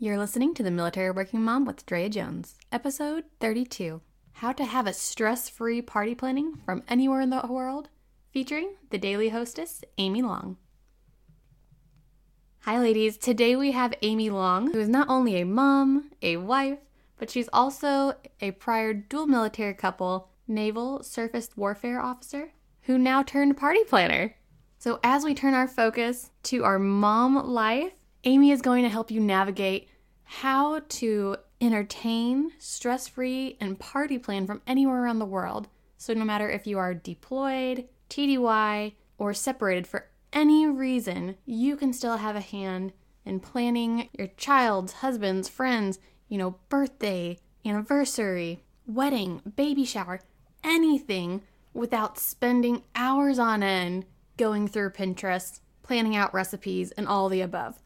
You're listening to The Military Working Mom with Drea Jones, episode 32 How to Have a Stress Free Party Planning from Anywhere in the World, featuring the daily hostess, Amy Long. Hi, ladies. Today we have Amy Long, who is not only a mom, a wife, but she's also a prior dual military couple, naval surface warfare officer, who now turned party planner. So, as we turn our focus to our mom life, Amy is going to help you navigate how to entertain, stress free, and party plan from anywhere around the world. So, no matter if you are deployed, TDY, or separated for any reason, you can still have a hand in planning your child's, husband's, friends, you know, birthday, anniversary, wedding, baby shower, anything without spending hours on end going through Pinterest, planning out recipes, and all the above.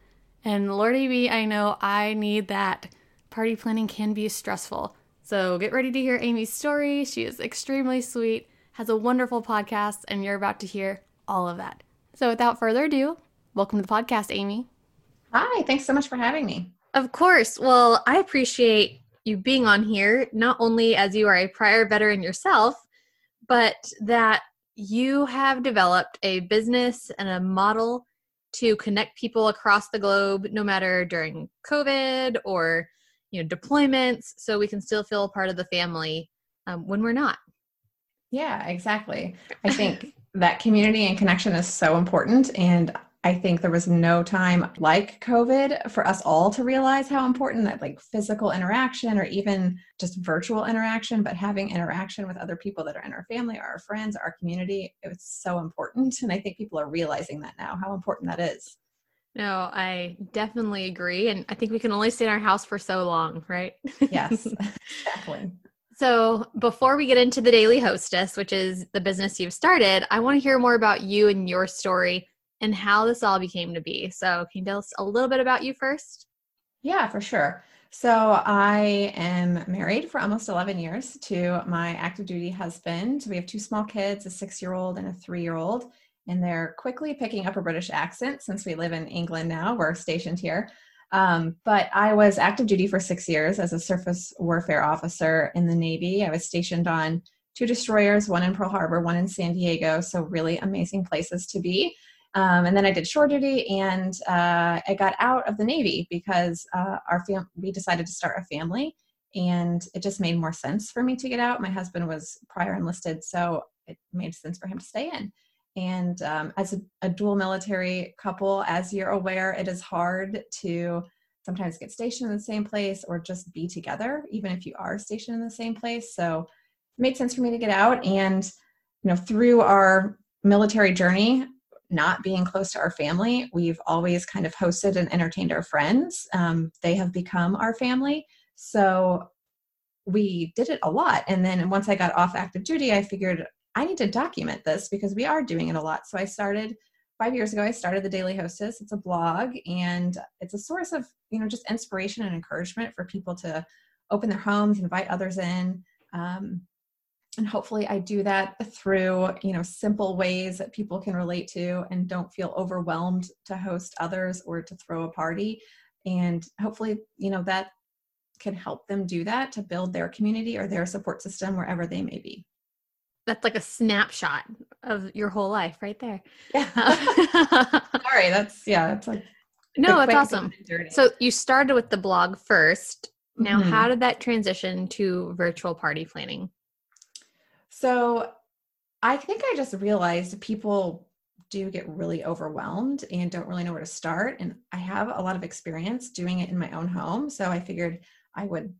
And Lordy be, I know I need that. Party planning can be stressful. So get ready to hear Amy's story. She is extremely sweet, has a wonderful podcast, and you're about to hear all of that. So without further ado, welcome to the podcast, Amy. Hi, thanks so much for having me. Of course. Well, I appreciate you being on here, not only as you are a prior veteran yourself, but that you have developed a business and a model to connect people across the globe, no matter during COVID or you know deployments, so we can still feel part of the family um, when we're not. Yeah, exactly. I think that community and connection is so important, and I think there was no time like COVID for us all to realize how important that like physical interaction or even just virtual interaction, but having interaction with other people that are in our family or our friends, our community, it was so important. And I think people are realizing that now, how important that is. No, I definitely agree. And I think we can only stay in our house for so long, right? Yes, exactly. So, before we get into the Daily Hostess, which is the business you've started, I want to hear more about you and your story and how this all became to be. So, can you tell us a little bit about you first? Yeah, for sure. So, I am married for almost 11 years to my active duty husband. We have two small kids, a six year old and a three year old, and they're quickly picking up a British accent since we live in England now. We're stationed here. Um, but I was active duty for six years as a surface warfare officer in the Navy. I was stationed on two destroyers, one in Pearl Harbor, one in San Diego. So, really amazing places to be. Um, and then I did shore duty, and uh, I got out of the Navy because uh, our fam- we decided to start a family, and it just made more sense for me to get out. My husband was prior enlisted, so it made sense for him to stay in. And um, as a, a dual military couple, as you're aware, it is hard to sometimes get stationed in the same place or just be together, even if you are stationed in the same place. So it made sense for me to get out. And you know, through our military journey, not being close to our family, we've always kind of hosted and entertained our friends. Um, they have become our family. So we did it a lot. And then once I got off active duty, I figured I need to document this because we are doing it a lot. So I started five years ago, I started the Daily Hostess. It's a blog and it's a source of, you know, just inspiration and encouragement for people to open their homes, invite others in. Um, and hopefully i do that through you know simple ways that people can relate to and don't feel overwhelmed to host others or to throw a party. And hopefully you know that can help them do that to build their community or their support system wherever they may be. That's like a snapshot of your whole life right there. Yeah. Sorry that's yeah that's like no that's awesome. so you started with the blog first. Now mm-hmm. how did that transition to virtual party planning so I think I just realized people do get really overwhelmed and don't really know where to start. And I have a lot of experience doing it in my own home. So I figured I would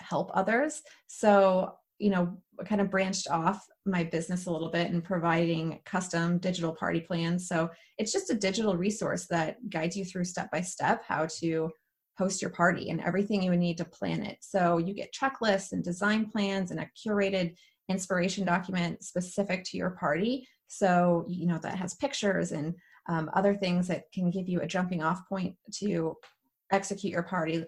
help others. So, you know, kind of branched off my business a little bit and providing custom digital party plans. So it's just a digital resource that guides you through step by step how to host your party and everything you would need to plan it. So you get checklists and design plans and a curated inspiration document specific to your party. So, you know, that has pictures and um, other things that can give you a jumping off point to execute your party uh,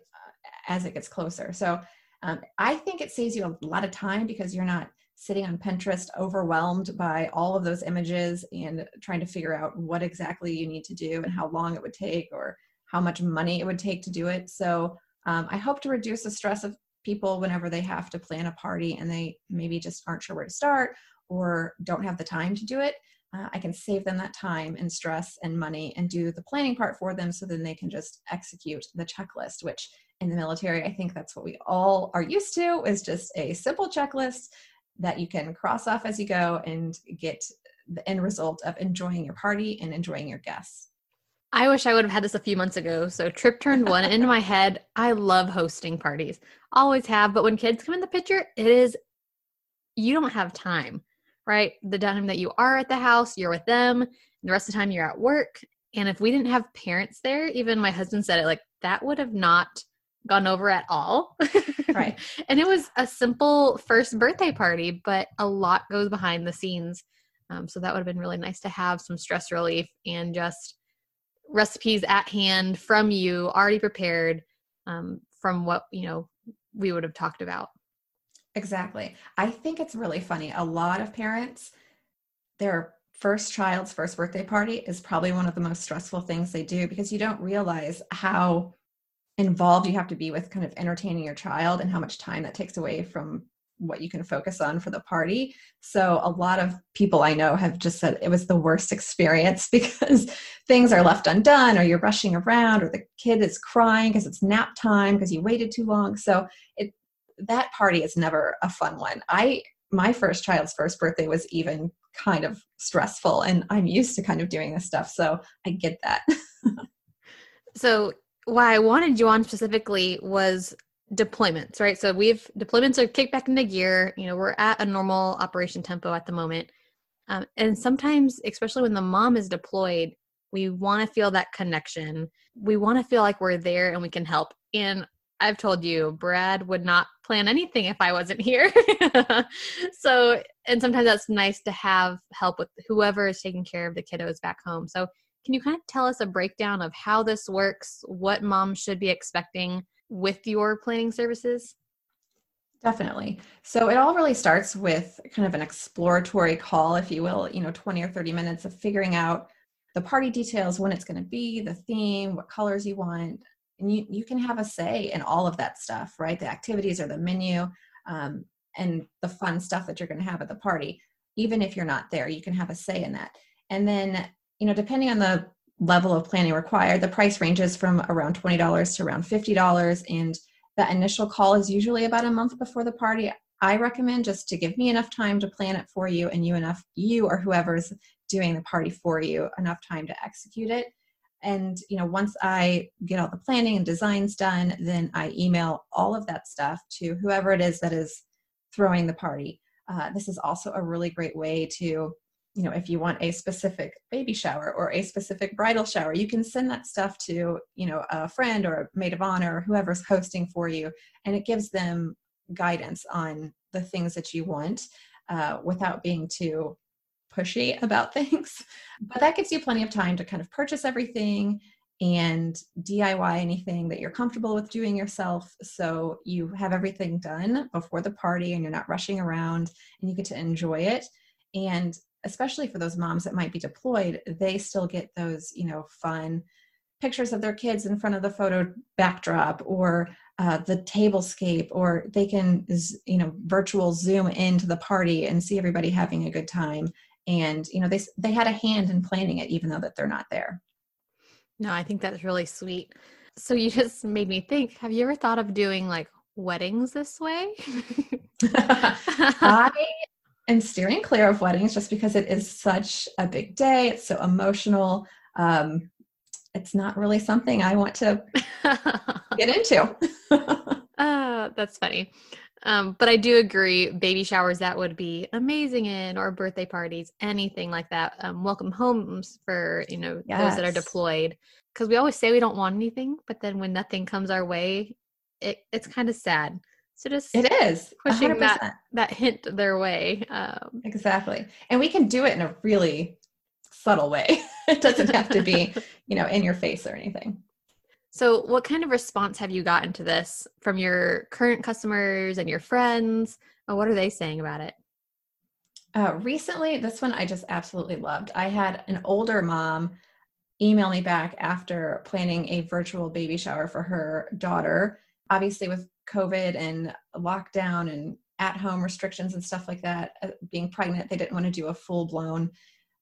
as it gets closer. So, um, I think it saves you a lot of time because you're not sitting on Pinterest overwhelmed by all of those images and trying to figure out what exactly you need to do and how long it would take or how much money it would take to do it. So, Um, I hope to reduce the stress of people whenever they have to plan a party and they maybe just aren't sure where to start or don't have the time to do it. Uh, I can save them that time and stress and money and do the planning part for them so then they can just execute the checklist, which in the military, I think that's what we all are used to is just a simple checklist that you can cross off as you go and get the end result of enjoying your party and enjoying your guests. I wish I would have had this a few months ago. So trip turned one into my head. I love hosting parties. Always have, but when kids come in the picture, it is you don't have time, right? The time that you are at the house, you're with them. The rest of the time you're at work. And if we didn't have parents there, even my husband said it like that would have not gone over at all. Right. and it was a simple first birthday party, but a lot goes behind the scenes. Um, so that would have been really nice to have some stress relief and just recipes at hand from you, already prepared um, from what you know we would have talked about. Exactly. I think it's really funny. A lot of parents, their first child's first birthday party is probably one of the most stressful things they do because you don't realize how involved you have to be with kind of entertaining your child and how much time that takes away from what you can focus on for the party. So a lot of people I know have just said it was the worst experience because things are left undone or you're rushing around or the kid is crying because it's nap time because you waited too long. So it that party is never a fun one. I my first child's first birthday was even kind of stressful and I'm used to kind of doing this stuff. So I get that. so why I wanted you on specifically was deployments, right? So we've deployments are kicked back into gear. You know, we're at a normal operation tempo at the moment. Um, and sometimes, especially when the mom is deployed, we want to feel that connection. We want to feel like we're there and we can help. And I've told you, Brad would not plan anything if I wasn't here. so, and sometimes that's nice to have help with whoever is taking care of the kiddos back home. So, can you kind of tell us a breakdown of how this works, what moms should be expecting with your planning services? Definitely. So it all really starts with kind of an exploratory call, if you will, you know, 20 or 30 minutes of figuring out the party details, when it's going to be, the theme, what colors you want. And you, you can have a say in all of that stuff, right? The activities or the menu um, and the fun stuff that you're going to have at the party. Even if you're not there, you can have a say in that. And then, you know, depending on the level of planning required. The price ranges from around $20 to around $50, and that initial call is usually about a month before the party. I recommend just to give me enough time to plan it for you and you enough you or whoever's doing the party for you enough time to execute it. And you know, once I get all the planning and designs done, then I email all of that stuff to whoever it is that is throwing the party. Uh, this is also a really great way to you know if you want a specific baby shower or a specific bridal shower you can send that stuff to you know a friend or a maid of honor or whoever's hosting for you and it gives them guidance on the things that you want uh, without being too pushy about things but that gives you plenty of time to kind of purchase everything and DIY anything that you're comfortable with doing yourself. So you have everything done before the party and you're not rushing around and you get to enjoy it. And especially for those moms that might be deployed, they still get those, you know, fun pictures of their kids in front of the photo backdrop or uh, the tablescape, or they can, you know, virtual zoom into the party and see everybody having a good time. And you know, they they had a hand in planning it, even though that they're not there. No, I think that's really sweet. So you just made me think. Have you ever thought of doing like weddings this way? I and steering clear of weddings just because it is such a big day. It's so emotional. Um, it's not really something I want to get into. uh, that's funny. Um, but I do agree, baby showers that would be amazing in, or birthday parties, anything like that. Um, welcome homes for you know yes. those that are deployed, because we always say we don't want anything, but then when nothing comes our way, it, it's kind of sad. So just it is pushing 100%. that that hint their way. Um, exactly, and we can do it in a really subtle way. it doesn't have to be, you know, in your face or anything. So, what kind of response have you gotten to this from your current customers and your friends? What are they saying about it? Uh, recently, this one I just absolutely loved. I had an older mom email me back after planning a virtual baby shower for her daughter obviously with COVID and lockdown and at home restrictions and stuff like that, uh, being pregnant, they didn't want to do a full blown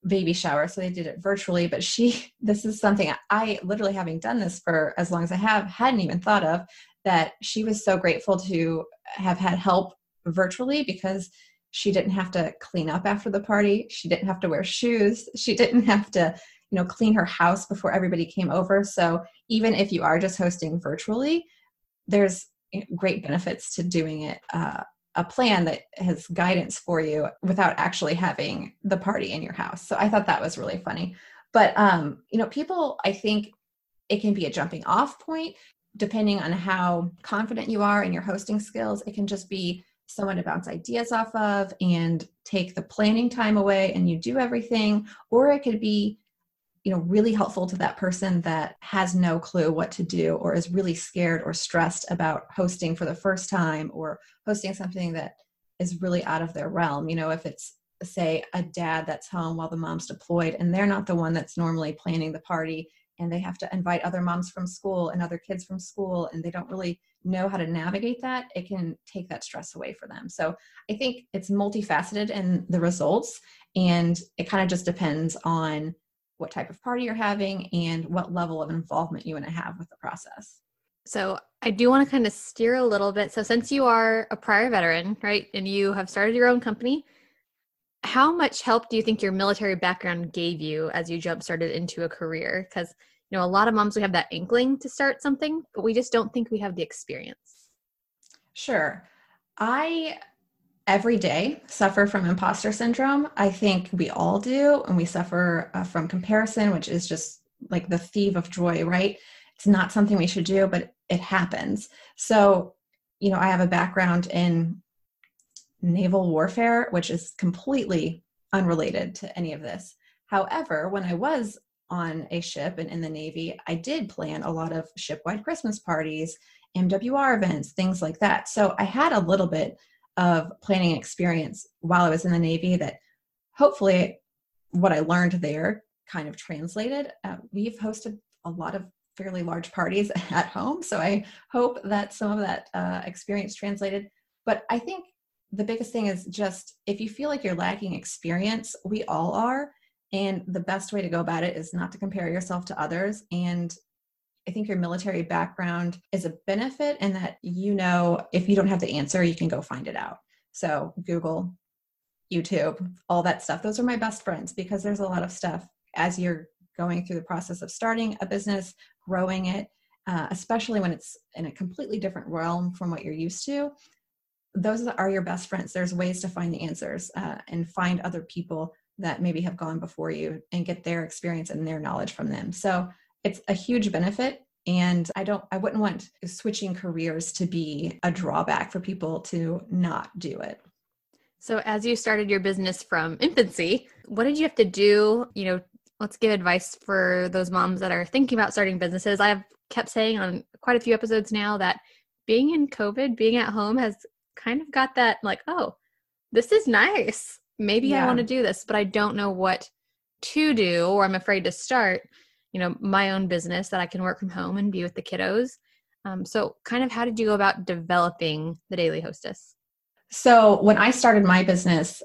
baby shower so they did it virtually but she this is something i literally having done this for as long as i have hadn't even thought of that she was so grateful to have had help virtually because she didn't have to clean up after the party. She didn't have to wear shoes. She didn't have to you know clean her house before everybody came over. So even if you are just hosting virtually there's great benefits to doing it uh, a plan that has guidance for you without actually having the party in your house. So I thought that was really funny. But um, you know, people I think it can be a jumping off point depending on how confident you are in your hosting skills. It can just be someone to bounce ideas off of and take the planning time away and you do everything or it could be you know really helpful to that person that has no clue what to do or is really scared or stressed about hosting for the first time or hosting something that is really out of their realm. You know if it's say a dad that's home while the mom's deployed and they're not the one that's normally planning the party and they have to invite other moms from school and other kids from school and they don't really know how to navigate that it can take that stress away for them. So i think it's multifaceted in the results and it kind of just depends on what type of party you're having, and what level of involvement you want to have with the process. So, I do want to kind of steer a little bit. So, since you are a prior veteran, right, and you have started your own company, how much help do you think your military background gave you as you jump started into a career? Because, you know, a lot of moms, we have that inkling to start something, but we just don't think we have the experience. Sure. I every day suffer from imposter syndrome. I think we all do, and we suffer uh, from comparison, which is just like the thief of joy, right? It's not something we should do, but it happens. So, you know, I have a background in naval warfare, which is completely unrelated to any of this. However, when I was on a ship and in the Navy, I did plan a lot of shipwide Christmas parties, MWR events, things like that. So I had a little bit of planning experience while I was in the Navy that hopefully what I learned there kind of translated. Uh, we've hosted a lot of fairly large parties at home, so I hope that some of that uh, experience translated. But I think the biggest thing is just if you feel like you're lacking experience, we all are. And the best way to go about it is not to compare yourself to others and I think your military background is a benefit in that you know if you don't have the answer, you can go find it out. So, Google, YouTube, all that stuff. Those are my best friends because there's a lot of stuff as you're going through the process of starting a business, growing it, uh, especially when it's in a completely different realm from what you're used to. Those are your best friends. There's ways to find the answers uh, and find other people that maybe have gone before you and get their experience and their knowledge from them. So, it's a huge benefit and i don't i wouldn't want switching careers to be a drawback for people to not do it. So as you started your business from infancy what did you have to do? You know let's give advice for those moms that are thinking about starting businesses. I have kept saying on quite a few episodes now that being in covid being at home has kind of got that like oh this is nice. Maybe yeah. i want to do this but i don't know what to do or i'm afraid to start you know my own business that i can work from home and be with the kiddos um, so kind of how did you go about developing the daily hostess so when i started my business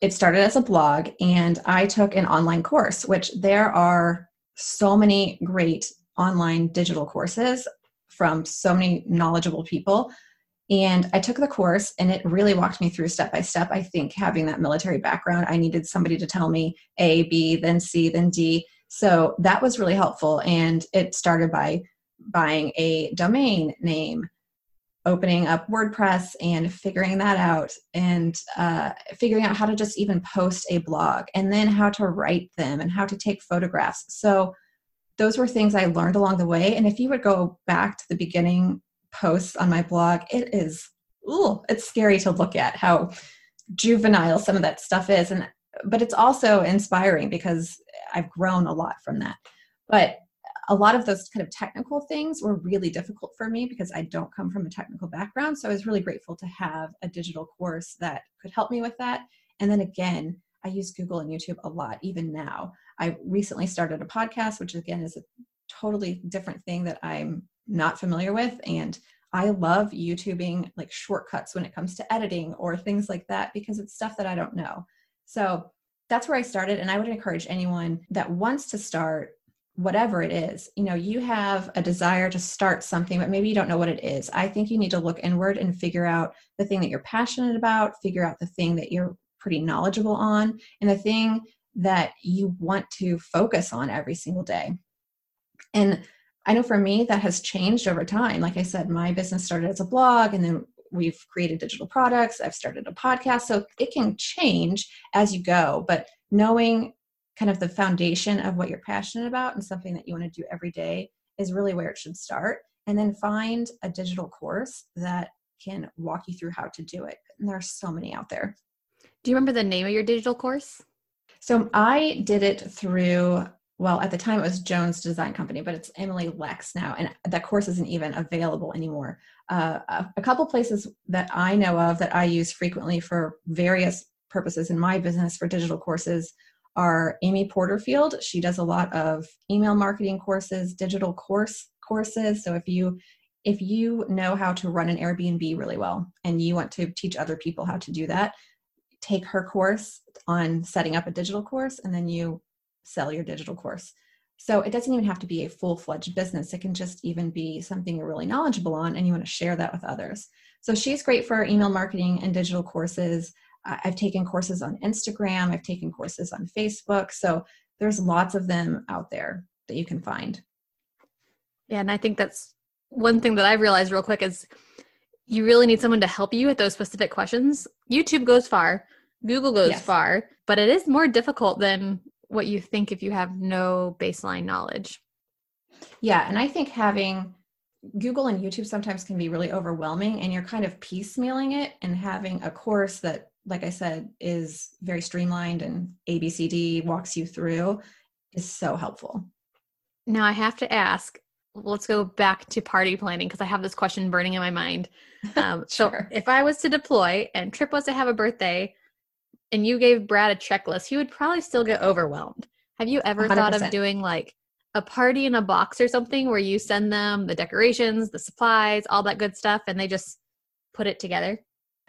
it started as a blog and i took an online course which there are so many great online digital courses from so many knowledgeable people and I took the course and it really walked me through step by step. I think having that military background, I needed somebody to tell me A, B, then C, then D. So that was really helpful. And it started by buying a domain name, opening up WordPress and figuring that out, and uh, figuring out how to just even post a blog, and then how to write them and how to take photographs. So those were things I learned along the way. And if you would go back to the beginning posts on my blog, it is, ooh, it's scary to look at how juvenile some of that stuff is. And but it's also inspiring because I've grown a lot from that. But a lot of those kind of technical things were really difficult for me because I don't come from a technical background. So I was really grateful to have a digital course that could help me with that. And then again, I use Google and YouTube a lot, even now. I recently started a podcast, which again is a totally different thing that I'm not familiar with. And I love YouTubing like shortcuts when it comes to editing or things like that because it's stuff that I don't know. So that's where I started. And I would encourage anyone that wants to start whatever it is. You know, you have a desire to start something, but maybe you don't know what it is. I think you need to look inward and figure out the thing that you're passionate about, figure out the thing that you're pretty knowledgeable on, and the thing that you want to focus on every single day. And I know for me, that has changed over time. Like I said, my business started as a blog and then we've created digital products. I've started a podcast. So it can change as you go, but knowing kind of the foundation of what you're passionate about and something that you want to do every day is really where it should start. And then find a digital course that can walk you through how to do it. And there are so many out there. Do you remember the name of your digital course? So I did it through well, at the time it was Jones Design Company, but it's Emily Lex now, and that course isn't even available anymore. Uh, a, a couple places that I know of that I use frequently for various purposes in my business for digital courses are Amy Porterfield. She does a lot of email marketing courses, digital course courses. So if you if you know how to run an Airbnb really well and you want to teach other people how to do that, take her course on setting up a digital course and then you sell your digital course. So it doesn't even have to be a full fledged business. It can just even be something you're really knowledgeable on and you want to share that with others. So she's great for email marketing and digital courses. I've taken courses on Instagram, I've taken courses on Facebook. So there's lots of them out there that you can find. Yeah, and I think that's one thing that I've realized real quick is you really need someone to help you with those specific questions. YouTube goes far, Google goes yes. far, but it is more difficult than what you think if you have no baseline knowledge. Yeah, and I think having Google and YouTube sometimes can be really overwhelming and you're kind of piecemealing it and having a course that like I said is very streamlined and ABCD walks you through is so helpful. Now I have to ask, let's go back to party planning because I have this question burning in my mind. Um, sure. So if I was to deploy and Trip was to have a birthday, and you gave Brad a checklist, he would probably still get overwhelmed. Have you ever 100%. thought of doing like a party in a box or something where you send them the decorations, the supplies, all that good stuff, and they just put it together?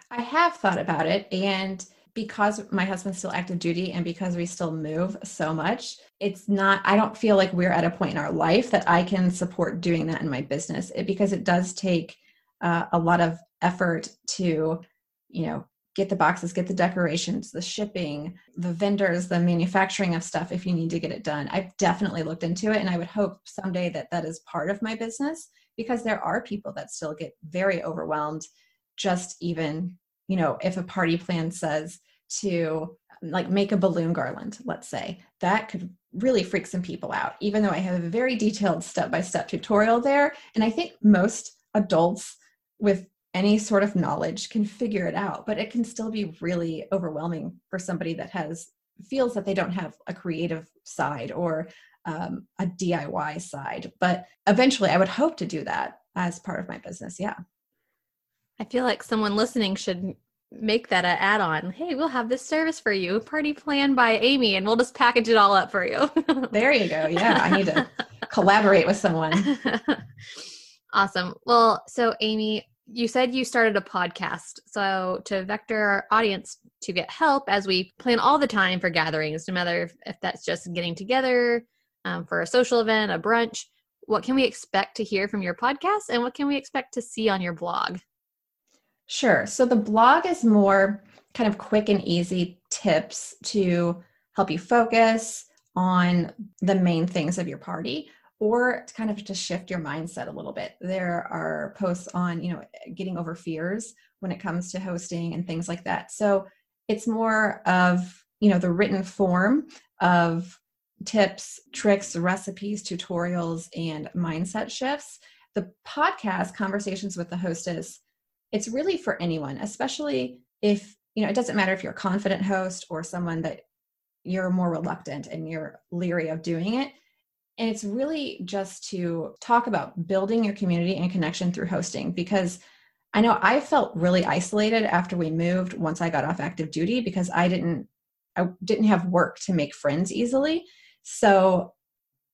I have thought about it. And because my husband's still active duty and because we still move so much, it's not, I don't feel like we're at a point in our life that I can support doing that in my business it, because it does take uh, a lot of effort to, you know, get the boxes, get the decorations, the shipping, the vendors, the manufacturing of stuff if you need to get it done. I've definitely looked into it and I would hope someday that that is part of my business because there are people that still get very overwhelmed just even, you know, if a party plan says to like make a balloon garland, let's say, that could really freak some people out even though I have a very detailed step-by-step tutorial there and I think most adults with any sort of knowledge can figure it out but it can still be really overwhelming for somebody that has feels that they don't have a creative side or um, a diy side. But eventually i would hope to do that as part of my business yeah. I feel like someone listening should make that an add-on. Hey we'll have this service for you. Party plan by amy and we'll just package it all up for you. There you go. Yeah i need to collaborate with someone. Awesome. Well so amy you said you started a podcast. So, to vector our audience to get help as we plan all the time for gatherings, no matter if, if that's just getting together um, for a social event, a brunch, what can we expect to hear from your podcast and what can we expect to see on your blog? Sure. So, the blog is more kind of quick and easy tips to help you focus on the main things of your party or to kind of to shift your mindset a little bit. There are posts on, you know, getting over fears when it comes to hosting and things like that. So it's more of, you know, the written form of tips, tricks, recipes, tutorials, and mindset shifts. The podcast, Conversations with the Hostess, it's really for anyone, especially if, you know, it doesn't matter if you're a confident host or someone that you're more reluctant and you're leery of doing it and it's really just to talk about building your community and connection through hosting because I know I felt really isolated after we moved once I got off active duty because I didn't I didn't have work to make friends easily. So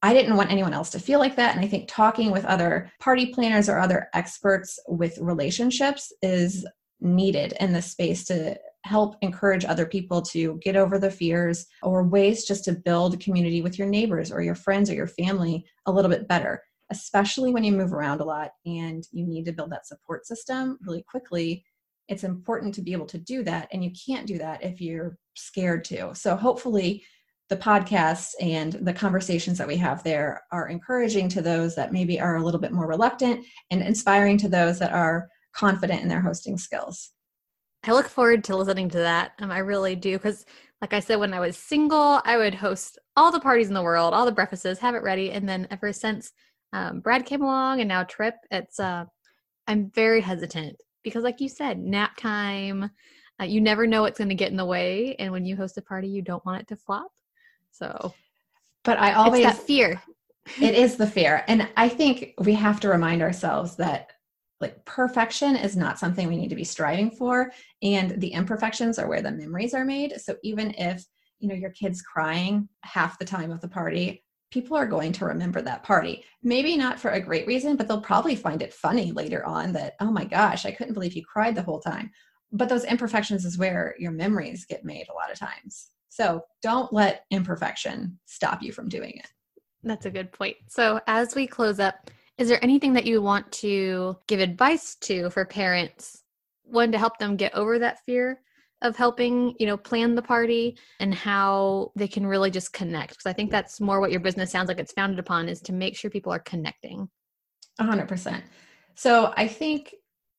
I didn't want anyone else to feel like that. And I think talking with other party planners or other experts with relationships is needed in this space to help encourage other people to get over the fears or ways just to build community with your neighbors or your friends or your family a little bit better, especially when you move around a lot and you need to build that support system really quickly. It's important to be able to do that, and you can't do that if you're scared to. So, hopefully, the podcasts and the conversations that we have there are encouraging to those that maybe are a little bit more reluctant and inspiring to those that are confident in their hosting skills. I look forward to listening to that. Um, I really do. Because, like I said, when I was single, I would host all the parties in the world, all the breakfasts, have it ready. And then ever since um, Brad came along and now Trip, it's, uh, I'm very hesitant because, like you said, nap time, uh, you never know what's going to get in the way. And when you host a party, you don't want it to flop. So, but I always, it's that fear. it is the fear. And I think we have to remind ourselves that like perfection is not something we need to be striving for and the imperfections are where the memories are made. So even if you know your kids crying half the time of the party people are going to remember that party. Maybe not for a great reason but they'll probably find it funny later on that oh my gosh i couldn't believe you cried the whole time. But those imperfections is where your memories get made a lot of times. So don't let imperfection stop you from doing it. That's a good point. So as we close up is there anything that you want to give advice to for parents, one to help them get over that fear of helping, you know, plan the party and how they can really just connect? Because I think that's more what your business sounds like it's founded upon is to make sure people are connecting. Hundred percent. So I think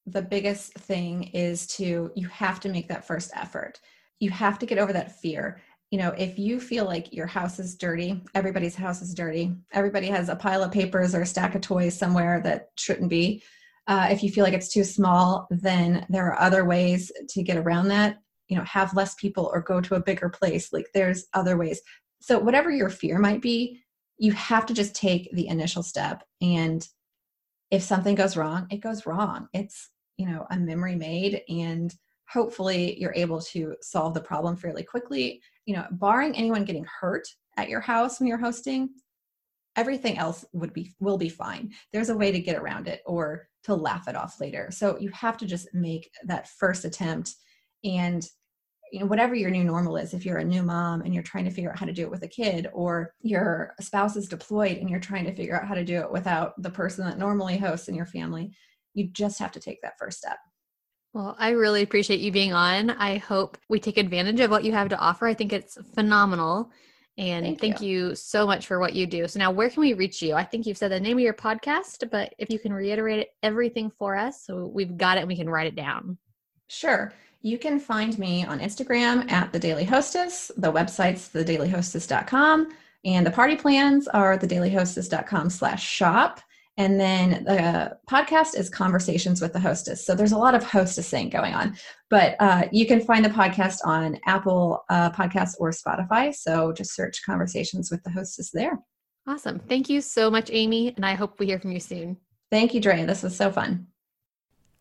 the biggest thing is to you have to make that first effort. You have to get over that fear you know, if you feel like your house is dirty, everybody's house is dirty, everybody has a pile of papers or a stack of toys somewhere that shouldn't be. Uh, if you feel like it's too small, then there are other ways to get around that. You know, have less people or go to a bigger place. Like there's other ways. So, whatever your fear might be, you have to just take the initial step. And if something goes wrong, it goes wrong. It's, you know, a memory made and hopefully you're able to solve the problem fairly quickly. You know barring anyone getting hurt at your house when you're hosting everything else would be will be fine. There's a way to get around it or to laugh it off later. So you have to just make that first attempt and you know whatever your new normal is if you're a new mom and you're trying to figure out how to do it with a kid or your spouse is deployed and you're trying to figure out how to do it without the person that normally hosts in your family you just have to take that first step well, I really appreciate you being on. I hope we take advantage of what you have to offer. I think it's phenomenal. And thank, thank you. you. so much for what you do. So now where can we reach you? I think you've said the name of your podcast, but if you can reiterate everything for us so we've got it and we can write it down. Sure. You can find me on Instagram at the Daily Hostess. The website's thedailyhostess.com and the party plans are thedailyhostess.com slash shop. And then the podcast is Conversations with the Hostess. So there's a lot of hostessing going on. But uh, you can find the podcast on Apple uh, Podcasts or Spotify. So just search Conversations with the Hostess there. Awesome. Thank you so much, Amy. And I hope we hear from you soon. Thank you, Drea. This was so fun.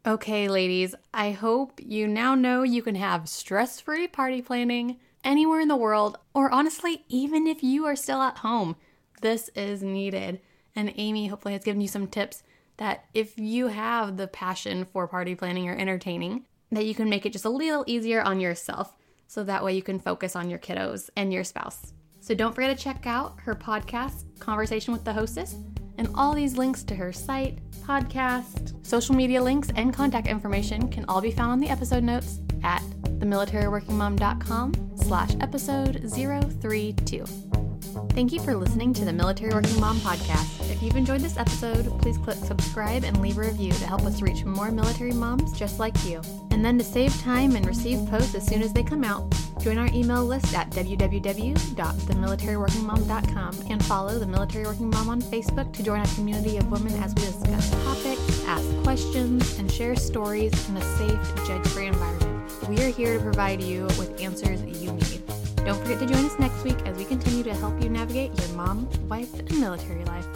Okay, ladies, I hope you now know you can have stress free party planning anywhere in the world, or honestly, even if you are still at home. This is needed. And Amy hopefully has given you some tips that if you have the passion for party planning or entertaining, that you can make it just a little easier on yourself. So that way you can focus on your kiddos and your spouse. So don't forget to check out her podcast, Conversation with the Hostess, and all these links to her site, podcast, social media links, and contact information can all be found on the episode notes at themilitaryworkingmom.com slash episode 032. Thank you for listening to the Military Working Mom podcast. If you've enjoyed this episode, please click subscribe and leave a review to help us reach more military moms just like you. And then to save time and receive posts as soon as they come out, join our email list at www.themilitaryworkingmom.com and follow the Military Working Mom on Facebook to join our community of women as we discuss topics, ask questions, and share stories in a safe, judge-free environment. We are here to provide you with answers you need. Don't forget to join us next week as we continue to help you navigate your mom, wife, and military life.